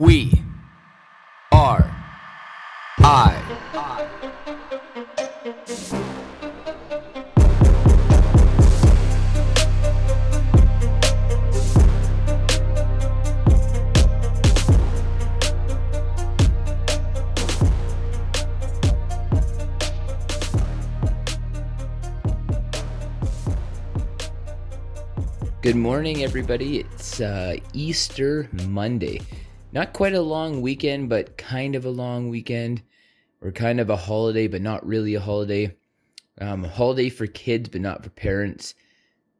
We are I. Good morning, everybody. It's uh, Easter Monday. Not quite a long weekend, but kind of a long weekend. Or kind of a holiday, but not really a holiday. Um, holiday for kids, but not for parents.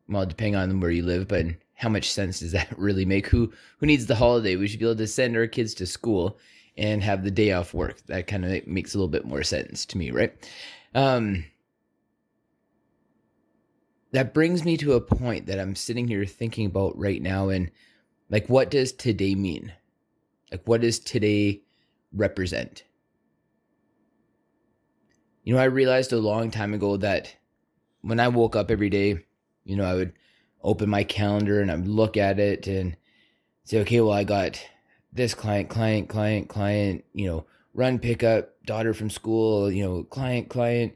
Well, depending on where you live, but how much sense does that really make? Who who needs the holiday? We should be able to send our kids to school and have the day off work. That kind of makes a little bit more sense to me, right? Um, that brings me to a point that I'm sitting here thinking about right now and like what does today mean? Like what does today represent? You know, I realized a long time ago that when I woke up every day, you know, I would open my calendar and I would look at it and say, okay, well, I got this client, client, client, client, you know, run pickup, daughter from school, you know, client, client,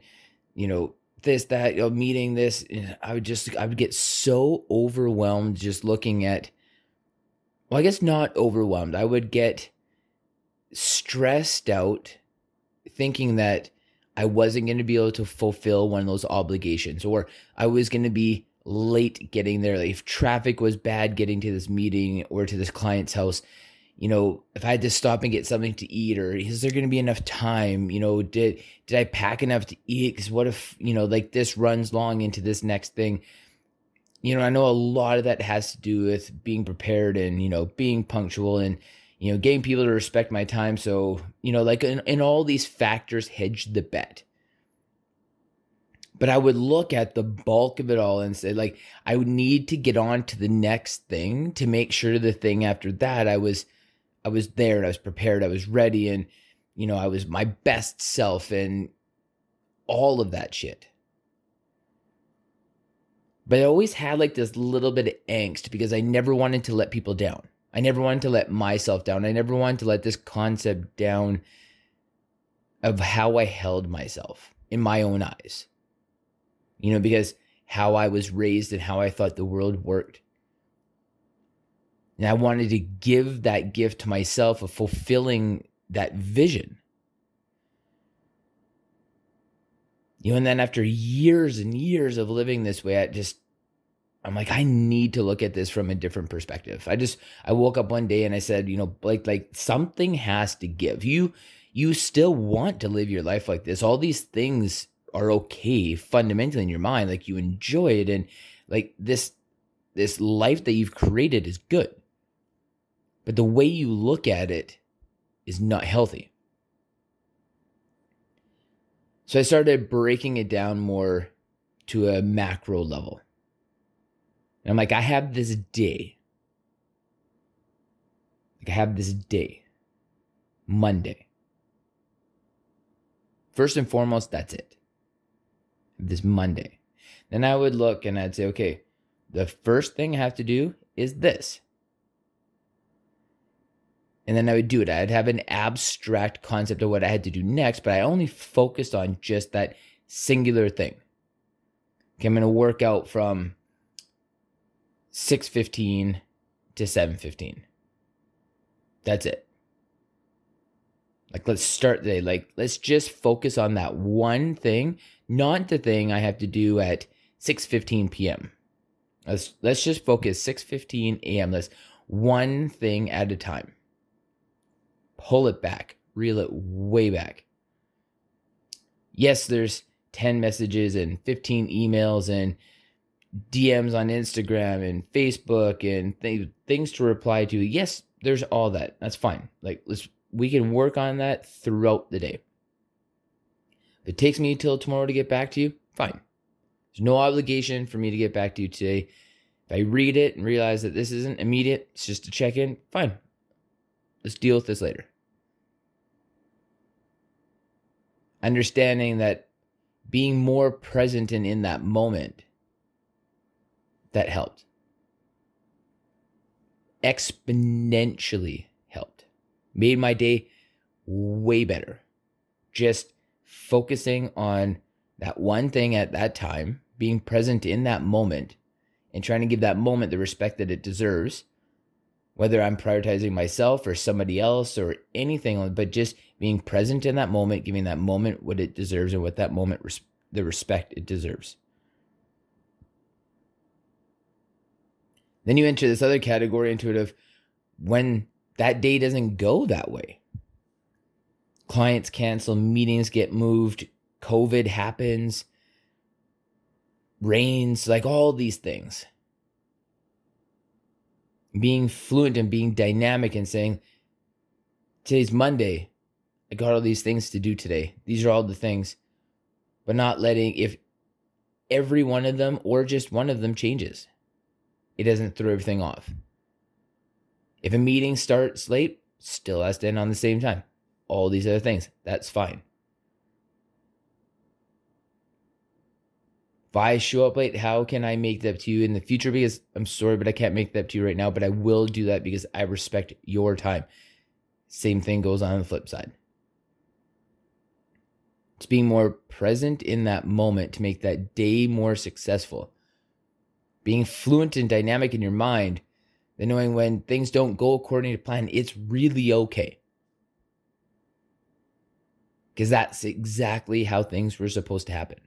you know, this, that, you know, meeting this. I would just, I would get so overwhelmed just looking at, well, I guess not overwhelmed. I would get stressed out thinking that I wasn't going to be able to fulfill one of those obligations or I was going to be late getting there. Like if traffic was bad getting to this meeting or to this client's house, you know, if I had to stop and get something to eat, or is there going to be enough time? You know, did did I pack enough to eat? Because what if you know, like this runs long into this next thing? You know, I know a lot of that has to do with being prepared and you know being punctual and you know getting people to respect my time. So you know, like in, in all these factors, hedge the bet. But I would look at the bulk of it all and say, like, I would need to get on to the next thing to make sure the thing after that I was I was there and I was prepared, I was ready, and you know, I was my best self and all of that shit. But I always had like this little bit of angst because I never wanted to let people down. I never wanted to let myself down. I never wanted to let this concept down of how I held myself in my own eyes. You know, because how I was raised and how I thought the world worked. And I wanted to give that gift to myself of fulfilling that vision. You know, and then after years and years of living this way, I just, I'm like, I need to look at this from a different perspective. I just, I woke up one day and I said, you know, like, like something has to give. You, you still want to live your life like this. All these things are okay fundamentally in your mind. Like you enjoy it. And like this, this life that you've created is good but the way you look at it is not healthy. So I started breaking it down more to a macro level. And I'm like, I have this day. Like, I have this day, Monday. First and foremost, that's it. This Monday. Then I would look and I'd say, okay, the first thing I have to do is this and then I would do it. I'd have an abstract concept of what I had to do next, but I only focused on just that singular thing. Okay, I'm going to work out from 6:15 to 7:15. That's it. Like let's start the day. Like let's just focus on that one thing, not the thing I have to do at 6:15 p.m. Let's let's just focus 6:15 a.m. Let's one thing at a time pull it back, reel it way back. Yes, there's 10 messages and 15 emails and DMs on Instagram and Facebook and th- things to reply to. Yes, there's all that. That's fine. Like let's we can work on that throughout the day. If it takes me till tomorrow to get back to you, fine. There's no obligation for me to get back to you today. If I read it and realize that this isn't immediate, it's just a check in, fine. Let's deal with this later. Understanding that being more present and in that moment that helped exponentially helped Made my day way better. Just focusing on that one thing at that time, being present in that moment, and trying to give that moment the respect that it deserves, whether I'm prioritizing myself or somebody else or anything, but just being present in that moment, giving that moment what it deserves and what that moment, res- the respect it deserves. Then you enter this other category into it of when that day doesn't go that way. Clients cancel, meetings get moved, COVID happens, rains, like all these things. Being fluent and being dynamic and saying, today's Monday. I got all these things to do today. These are all the things. But not letting, if every one of them or just one of them changes, it doesn't throw everything off. If a meeting starts late, still has to end on the same time. All these other things, that's fine. If I show up late, how can I make that up to you in the future? Because I'm sorry, but I can't make that up to you right now. But I will do that because I respect your time. Same thing goes on the flip side. It's being more present in that moment to make that day more successful. Being fluent and dynamic in your mind, then knowing when things don't go according to plan, it's really okay. Because that's exactly how things were supposed to happen.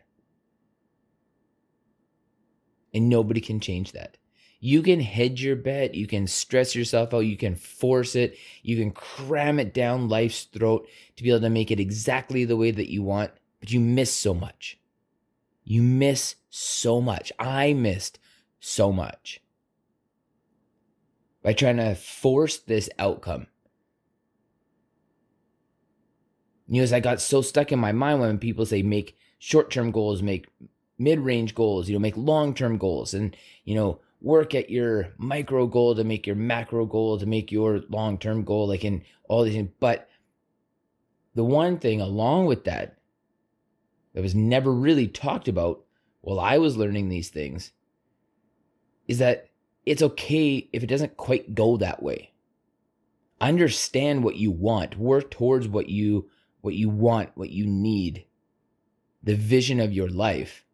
And nobody can change that. You can hedge your bet, you can stress yourself out, you can force it, you can cram it down life's throat to be able to make it exactly the way that you want, but you miss so much. You miss so much. I missed so much by trying to force this outcome. You know, as I got so stuck in my mind when people say make short term goals, make mid-range goals, you know, make long-term goals and, you know, work at your micro goal to make your macro goal to make your long-term goal like in all these things. But the one thing along with that that was never really talked about while I was learning these things is that it's okay if it doesn't quite go that way. Understand what you want, work towards what you what you want, what you need, the vision of your life.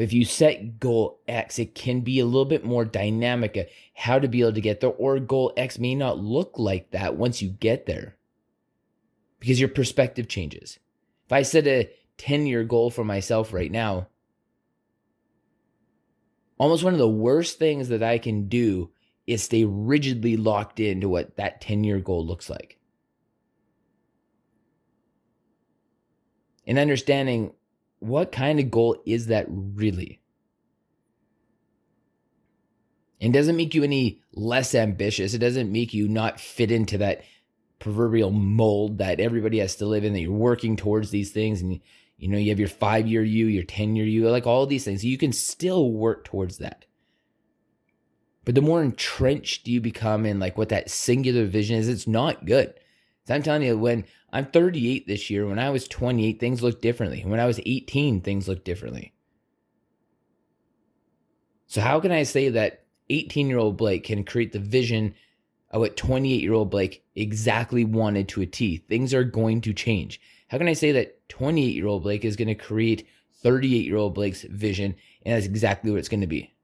But if you set goal X, it can be a little bit more dynamic how to be able to get there, or goal X may not look like that once you get there because your perspective changes. If I set a 10 year goal for myself right now, almost one of the worst things that I can do is stay rigidly locked into what that 10 year goal looks like. And understanding what kind of goal is that really? It doesn't make you any less ambitious. It doesn't make you not fit into that proverbial mold that everybody has to live in, that you're working towards these things. And, you know, you have your five year you, your 10 year you, like all these things. You can still work towards that. But the more entrenched you become in like what that singular vision is, it's not good. So I'm telling you, when I'm 38 this year. When I was 28, things looked differently. When I was 18, things looked differently. So, how can I say that 18 year old Blake can create the vision of what 28 year old Blake exactly wanted to a T? Things are going to change. How can I say that 28 year old Blake is going to create 38 year old Blake's vision and that's exactly what it's going to be?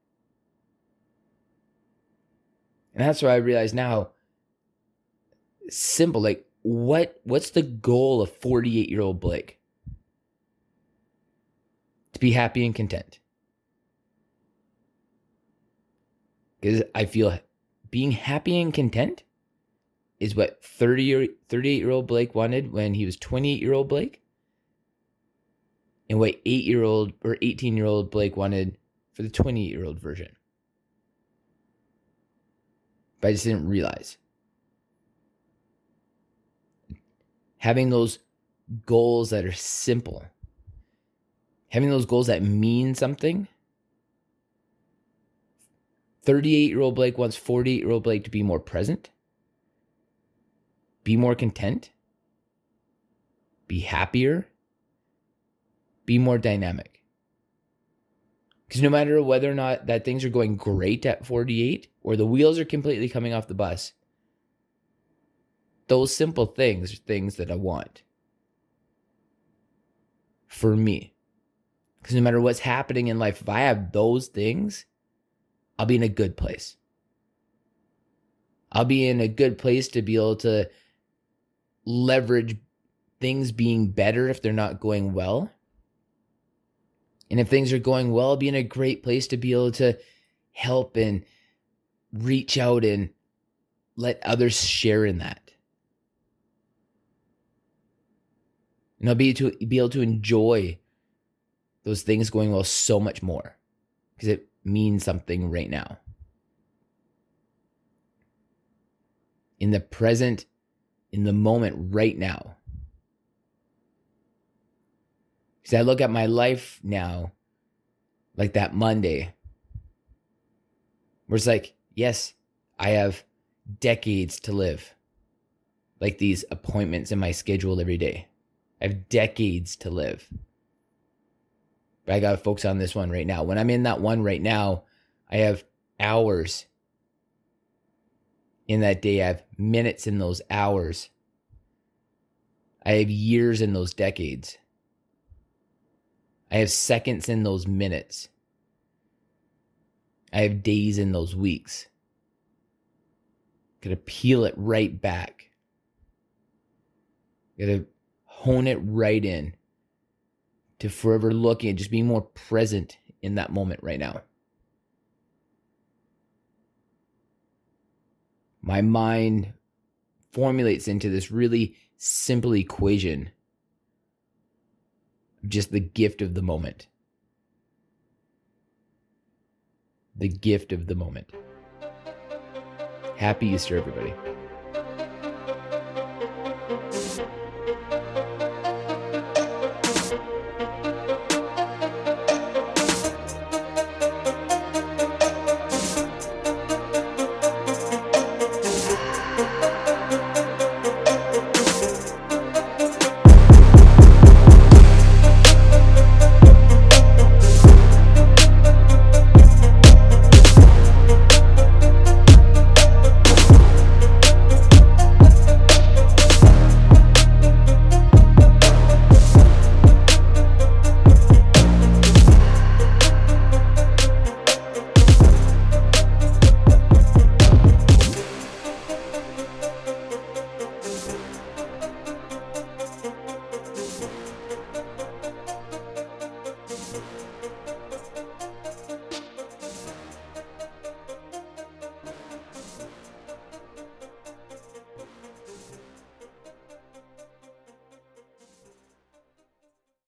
And that's why I realize now simple, like what what's the goal of 48 year old Blake? To be happy and content. Because I feel being happy and content is what 30 or 38 year old Blake wanted when he was 28 year old Blake. And what 8 year old or 18 year old Blake wanted for the 28 year old version. But I just didn't realize. Having those goals that are simple, having those goals that mean something. 38 year old Blake wants 48 year old Blake to be more present, be more content, be happier, be more dynamic. Because no matter whether or not that things are going great at 48 or the wheels are completely coming off the bus, those simple things are things that I want for me. Because no matter what's happening in life, if I have those things, I'll be in a good place. I'll be in a good place to be able to leverage things being better if they're not going well. And if things are going well, I'll be in a great place to be able to help and reach out and let others share in that. And I'll be to be able to enjoy those things going well so much more because it means something right now. In the present, in the moment right now. Because I look at my life now, like that Monday, where it's like, yes, I have decades to live. Like these appointments in my schedule every day. I have decades to live. But I got to focus on this one right now. When I'm in that one right now, I have hours in that day. I have minutes in those hours. I have years in those decades. I have seconds in those minutes. I have days in those weeks. Gotta peel it right back. Gotta hone it right in to forever looking and just being more present in that moment right now. My mind formulates into this really simple equation just the gift of the moment. The gift of the moment. Happy Easter, everybody.